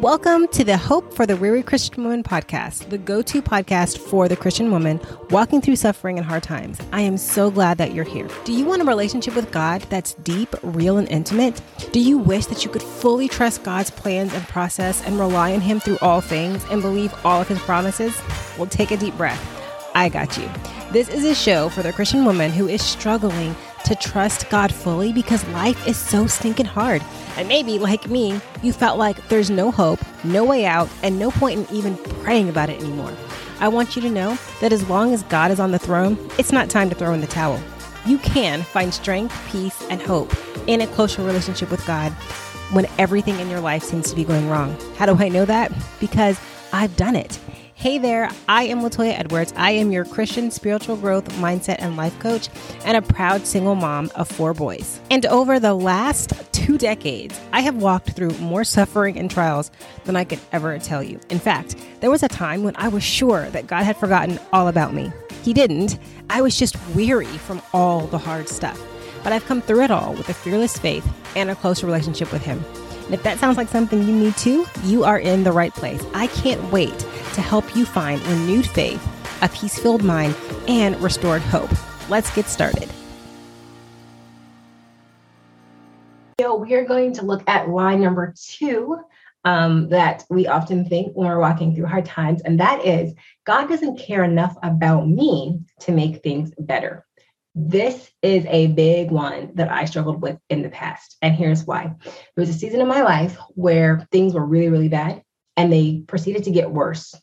Welcome to the Hope for the Weary Christian Woman podcast, the go to podcast for the Christian woman walking through suffering and hard times. I am so glad that you're here. Do you want a relationship with God that's deep, real, and intimate? Do you wish that you could fully trust God's plans and process and rely on Him through all things and believe all of His promises? Well, take a deep breath. I got you. This is a show for the Christian woman who is struggling to trust God fully because life is so stinking hard. And maybe, like me, you felt like there's no hope, no way out, and no point in even praying about it anymore. I want you to know that as long as God is on the throne, it's not time to throw in the towel. You can find strength, peace, and hope in a closer relationship with God when everything in your life seems to be going wrong. How do I know that? Because I've done it. Hey there, I am Latoya Edwards. I am your Christian spiritual growth mindset and life coach and a proud single mom of four boys. And over the last two decades, I have walked through more suffering and trials than I could ever tell you. In fact, there was a time when I was sure that God had forgotten all about me. He didn't. I was just weary from all the hard stuff. But I've come through it all with a fearless faith and a closer relationship with Him. And if that sounds like something you need too, you are in the right place. I can't wait to help you find renewed faith, a peace filled mind, and restored hope. Let's get started. So, we are going to look at line number two um, that we often think when we're walking through hard times, and that is God doesn't care enough about me to make things better. This is a big one that I struggled with in the past. And here's why. There was a season in my life where things were really, really bad and they proceeded to get worse.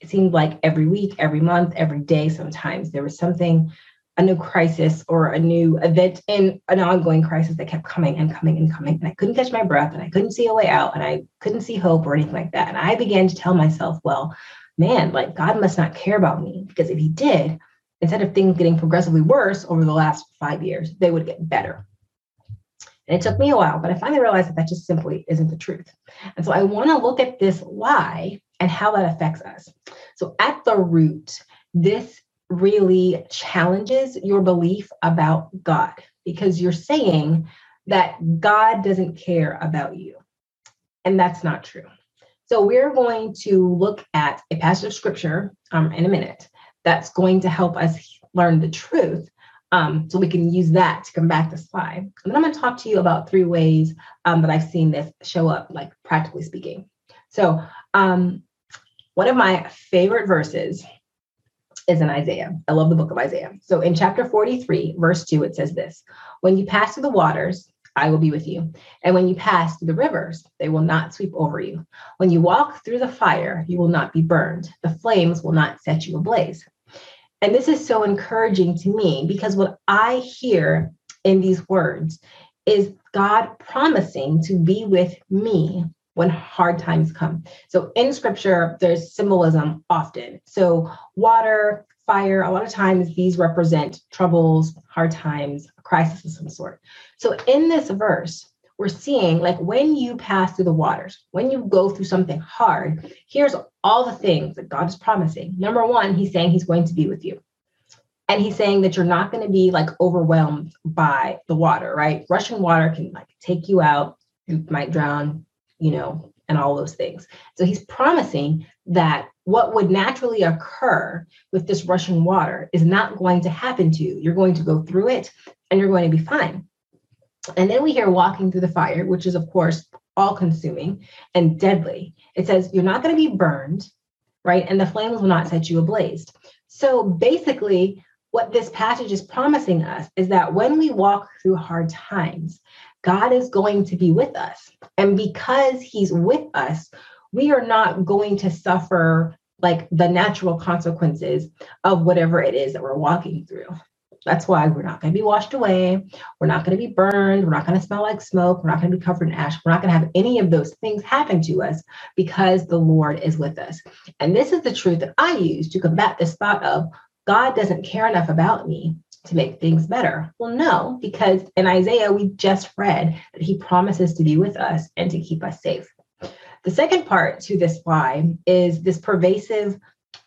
It seemed like every week, every month, every day, sometimes there was something, a new crisis or a new event in an ongoing crisis that kept coming and coming and coming. And I couldn't catch my breath and I couldn't see a way out and I couldn't see hope or anything like that. And I began to tell myself, well, man, like God must not care about me because if he did, instead of things getting progressively worse over the last five years, they would get better. And it took me a while, but I finally realized that that just simply isn't the truth. And so I want to look at this lie and how that affects us. So, at the root, this really challenges your belief about God because you're saying that God doesn't care about you. And that's not true. So, we're going to look at a passage of scripture um, in a minute that's going to help us learn the truth. Um, so we can use that to combat this lie. And then I'm going to talk to you about three ways um, that I've seen this show up, like practically speaking. So um, one of my favorite verses is in Isaiah. I love the book of Isaiah. So in chapter 43, verse 2, it says this When you pass through the waters, I will be with you. And when you pass through the rivers, they will not sweep over you. When you walk through the fire, you will not be burned. The flames will not set you ablaze. And this is so encouraging to me because what I hear in these words is God promising to be with me when hard times come. So in scripture, there's symbolism often. So water, fire, a lot of times these represent troubles, hard times, a crisis of some sort. So in this verse, we're seeing like when you pass through the waters, when you go through something hard, here's all the things that God is promising. Number one, He's saying He's going to be with you. And He's saying that you're not going to be like overwhelmed by the water, right? Rushing water can like take you out, you might drown, you know, and all those things. So He's promising that what would naturally occur with this rushing water is not going to happen to you. You're going to go through it and you're going to be fine. And then we hear walking through the fire, which is, of course, all consuming and deadly. It says you're not going to be burned, right? And the flames will not set you ablaze. So basically, what this passage is promising us is that when we walk through hard times, God is going to be with us. And because He's with us, we are not going to suffer like the natural consequences of whatever it is that we're walking through. That's why we're not going to be washed away. We're not going to be burned. We're not going to smell like smoke. We're not going to be covered in ash. We're not going to have any of those things happen to us because the Lord is with us. And this is the truth that I use to combat this thought of God doesn't care enough about me to make things better. Well, no, because in Isaiah, we just read that he promises to be with us and to keep us safe. The second part to this why is this pervasive,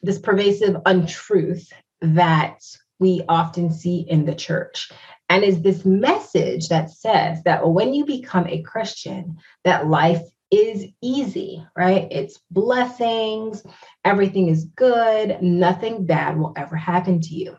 this pervasive untruth that we often see in the church and is this message that says that when you become a christian that life is easy, right? It's blessings, everything is good, nothing bad will ever happen to you.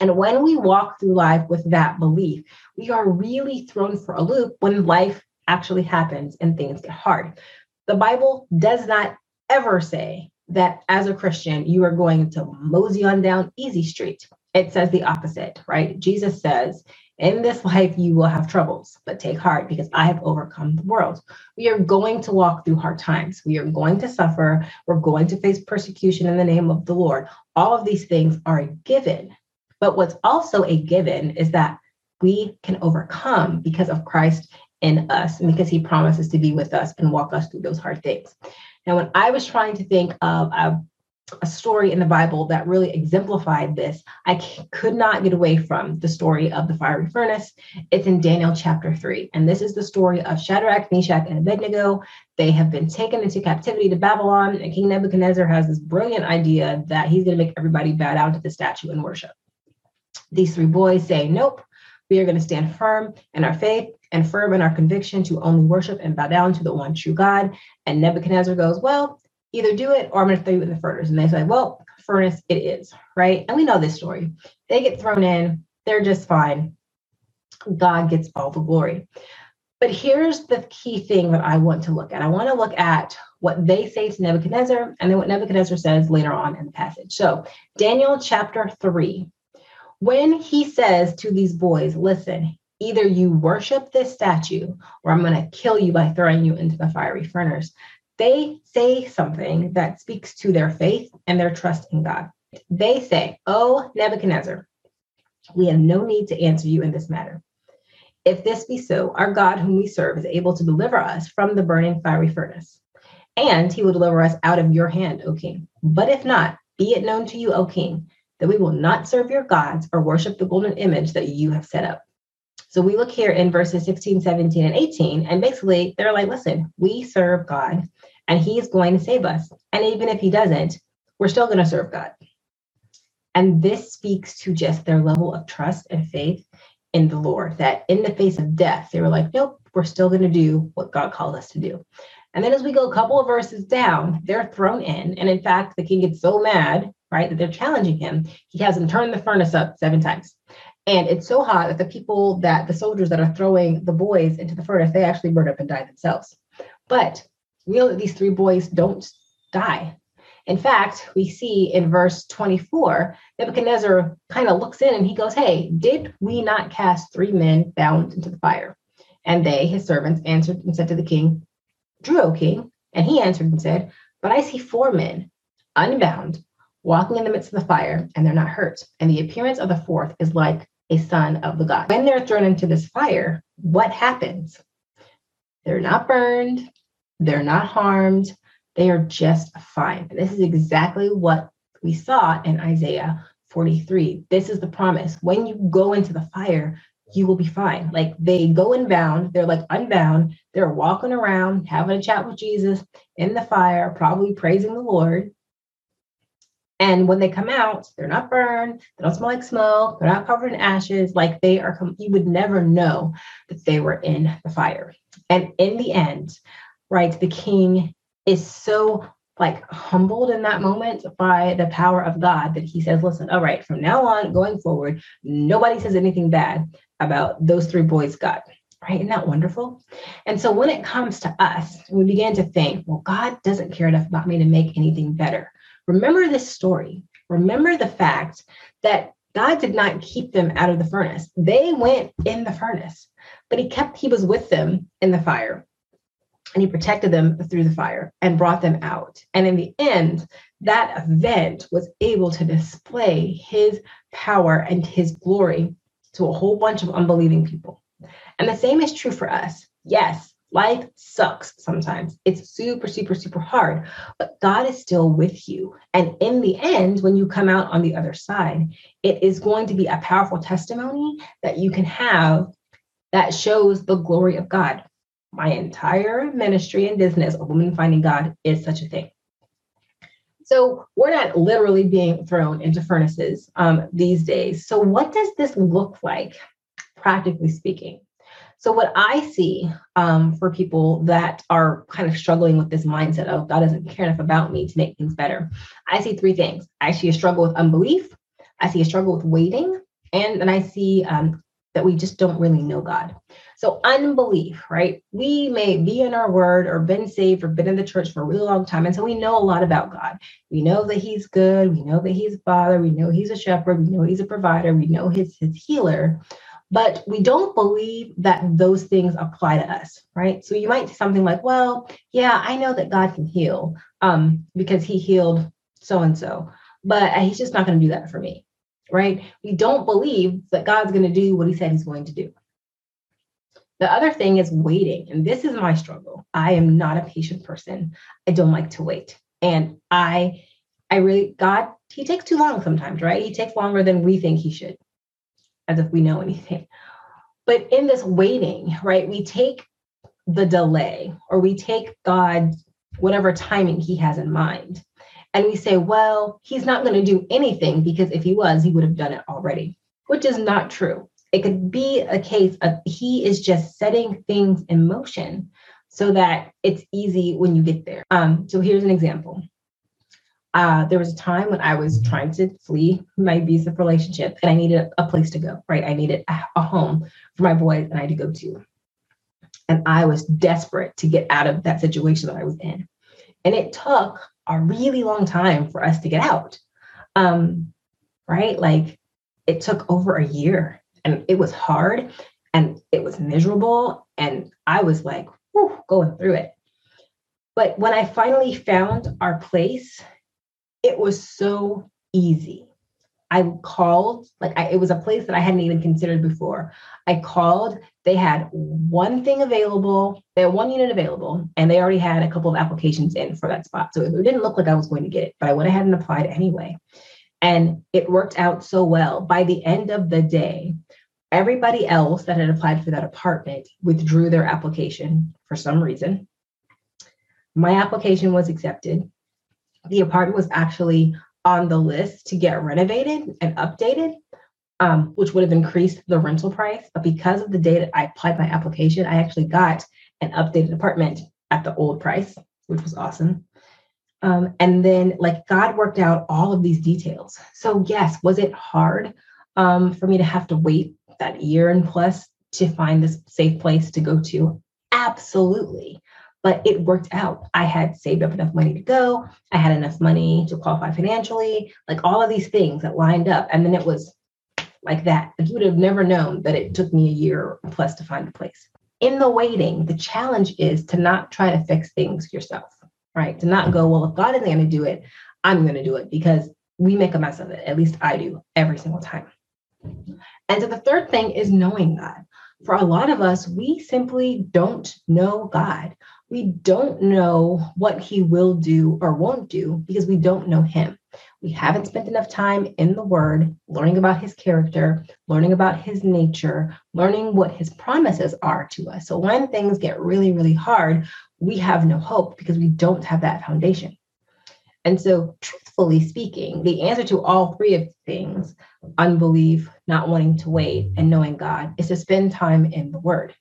And when we walk through life with that belief, we are really thrown for a loop when life actually happens and things get hard. The Bible does not ever say that as a Christian, you are going to mosey on down easy street. It says the opposite, right? Jesus says, in this life, you will have troubles, but take heart because I have overcome the world. We are going to walk through hard times. We are going to suffer. We're going to face persecution in the name of the Lord. All of these things are a given. But what's also a given is that we can overcome because of Christ in us and because he promises to be with us and walk us through those hard things. Now, when I was trying to think of a a story in the Bible that really exemplified this, I c- could not get away from the story of the fiery furnace. It's in Daniel chapter 3. And this is the story of Shadrach, Meshach, and Abednego. They have been taken into captivity to Babylon, and King Nebuchadnezzar has this brilliant idea that he's going to make everybody bow down to the statue and worship. These three boys say, Nope, we are going to stand firm in our faith and firm in our conviction to only worship and bow down to the one true God. And Nebuchadnezzar goes, Well, either do it or I'm going to throw you in the furnace. And they say, well, furnace it is, right? And we know this story. They get thrown in, they're just fine. God gets all the glory. But here's the key thing that I want to look at. I want to look at what they say to Nebuchadnezzar and then what Nebuchadnezzar says later on in the passage. So, Daniel chapter 3, when he says to these boys, listen, either you worship this statue or I'm going to kill you by throwing you into the fiery furnace they say something that speaks to their faith and their trust in God. They say, Oh, Nebuchadnezzar, we have no need to answer you in this matter. If this be so, our God, whom we serve, is able to deliver us from the burning fiery furnace, and he will deliver us out of your hand, O king. But if not, be it known to you, O king, that we will not serve your gods or worship the golden image that you have set up. So we look here in verses 16, 17, and 18, and basically they're like, listen, we serve God and he's going to save us. And even if he doesn't, we're still going to serve God. And this speaks to just their level of trust and faith in the Lord, that in the face of death, they were like, nope, we're still going to do what God called us to do. And then as we go a couple of verses down, they're thrown in. And in fact, the king gets so mad, right, that they're challenging him. He has them turn the furnace up seven times. And it's so hot that the people that the soldiers that are throwing the boys into the furnace, they actually burn up and die themselves. But we know that these three boys don't die. In fact, we see in verse 24, Nebuchadnezzar kind of looks in and he goes, Hey, did we not cast three men bound into the fire? And they, his servants, answered and said to the king, True, O king. And he answered and said, But I see four men unbound walking in the midst of the fire, and they're not hurt. And the appearance of the fourth is like a son of the God. When they're thrown into this fire, what happens? They're not burned, they're not harmed. They are just fine. This is exactly what we saw in Isaiah 43. This is the promise. When you go into the fire, you will be fine. Like they go inbound, they're like unbound, they're walking around, having a chat with Jesus in the fire, probably praising the Lord. And when they come out, they're not burned, they don't smell like smoke, they're not covered in ashes. Like they are, you would never know that they were in the fire. And in the end, right? The king is so like humbled in that moment by the power of God that he says, listen, all right, from now on, going forward, nobody says anything bad about those three boys God. Right? Isn't that wonderful? And so when it comes to us, we begin to think, well, God doesn't care enough about me to make anything better. Remember this story. Remember the fact that God did not keep them out of the furnace. They went in the furnace, but he kept, he was with them in the fire and he protected them through the fire and brought them out. And in the end, that event was able to display his power and his glory to a whole bunch of unbelieving people. And the same is true for us. Yes, life sucks sometimes. It's super, super, super hard, but God is still with you. And in the end, when you come out on the other side, it is going to be a powerful testimony that you can have that shows the glory of God my entire ministry and business of Women Finding God is such a thing. So we're not literally being thrown into furnaces um, these days. So what does this look like, practically speaking? So, what I see um, for people that are kind of struggling with this mindset of God doesn't care enough about me to make things better, I see three things. I see a struggle with unbelief, I see a struggle with waiting, and then I see um, that we just don't really know God. So, unbelief, right? We may be in our word or been saved or been in the church for a really long time. And so we know a lot about God. We know that He's good. We know that He's Father. We know He's a shepherd. We know He's a provider. We know He's His healer but we don't believe that those things apply to us, right? So you might say something like, well, yeah, I know that God can heal um, because he healed so and so, but he's just not going to do that for me, right? We don't believe that God's going to do what he said he's going to do. The other thing is waiting. And this is my struggle. I am not a patient person. I don't like to wait. And I, I really, God, he takes too long sometimes, right? He takes longer than we think he should as if we know anything. But in this waiting, right, we take the delay or we take God, whatever timing he has in mind, and we say, well, he's not going to do anything because if he was, he would have done it already, which is not true. It could be a case of he is just setting things in motion so that it's easy when you get there. Um, so here's an example uh, there was a time when I was trying to flee my abusive relationship and I needed a place to go, right? I needed a, a home for my boys and I had to go to. And I was desperate to get out of that situation that I was in. And it took a really long time for us to get out. Um, right? Like it took over a year and it was hard and it was miserable. And I was like, whew, going through it. But when I finally found our place it was so easy. I called, like I, it was a place that I hadn't even considered before. I called, they had one thing available, they had one unit available, and they already had a couple of applications in for that spot. So it didn't look like I was going to get it, but I went ahead and applied anyway. And it worked out so well. By the end of the day, everybody else that had applied for that apartment withdrew their application for some reason. My application was accepted the apartment was actually on the list to get renovated and updated, um, which would have increased the rental price. But because of the day that I applied my application, I actually got an updated apartment at the old price, which was awesome. Um, and then, like, God worked out all of these details. So, yes, was it hard um, for me to have to wait that year and plus to find this safe place to go to? Absolutely but it worked out. I had saved up enough money to go. I had enough money to qualify financially, like all of these things that lined up. And then it was like that. Like you would have never known that it took me a year plus to find a place. In the waiting, the challenge is to not try to fix things yourself, right? To not go, well, if God isn't going to do it, I'm going to do it because we make a mess of it. At least I do every single time. And so the third thing is knowing God. For a lot of us, we simply don't know God we don't know what he will do or won't do because we don't know him. We haven't spent enough time in the word, learning about his character, learning about his nature, learning what his promises are to us. So when things get really, really hard, we have no hope because we don't have that foundation. And so, truthfully speaking, the answer to all three of things unbelief, not wanting to wait, and knowing God is to spend time in the word.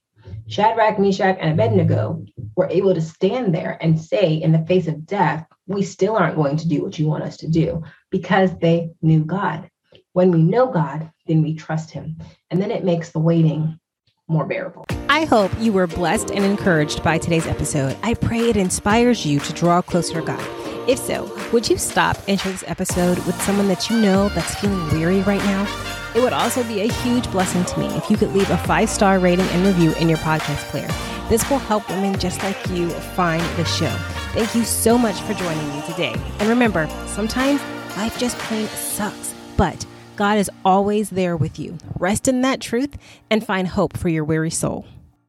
Shadrach, Meshach, and Abednego were able to stand there and say, in the face of death, we still aren't going to do what you want us to do because they knew God. When we know God, then we trust Him. And then it makes the waiting more bearable. I hope you were blessed and encouraged by today's episode. I pray it inspires you to draw closer to God. If so, would you stop and share this episode with someone that you know that's feeling weary right now? It would also be a huge blessing to me if you could leave a five star rating and review in your podcast player. This will help women just like you find the show. Thank you so much for joining me today. And remember, sometimes life just plain sucks, but God is always there with you. Rest in that truth and find hope for your weary soul.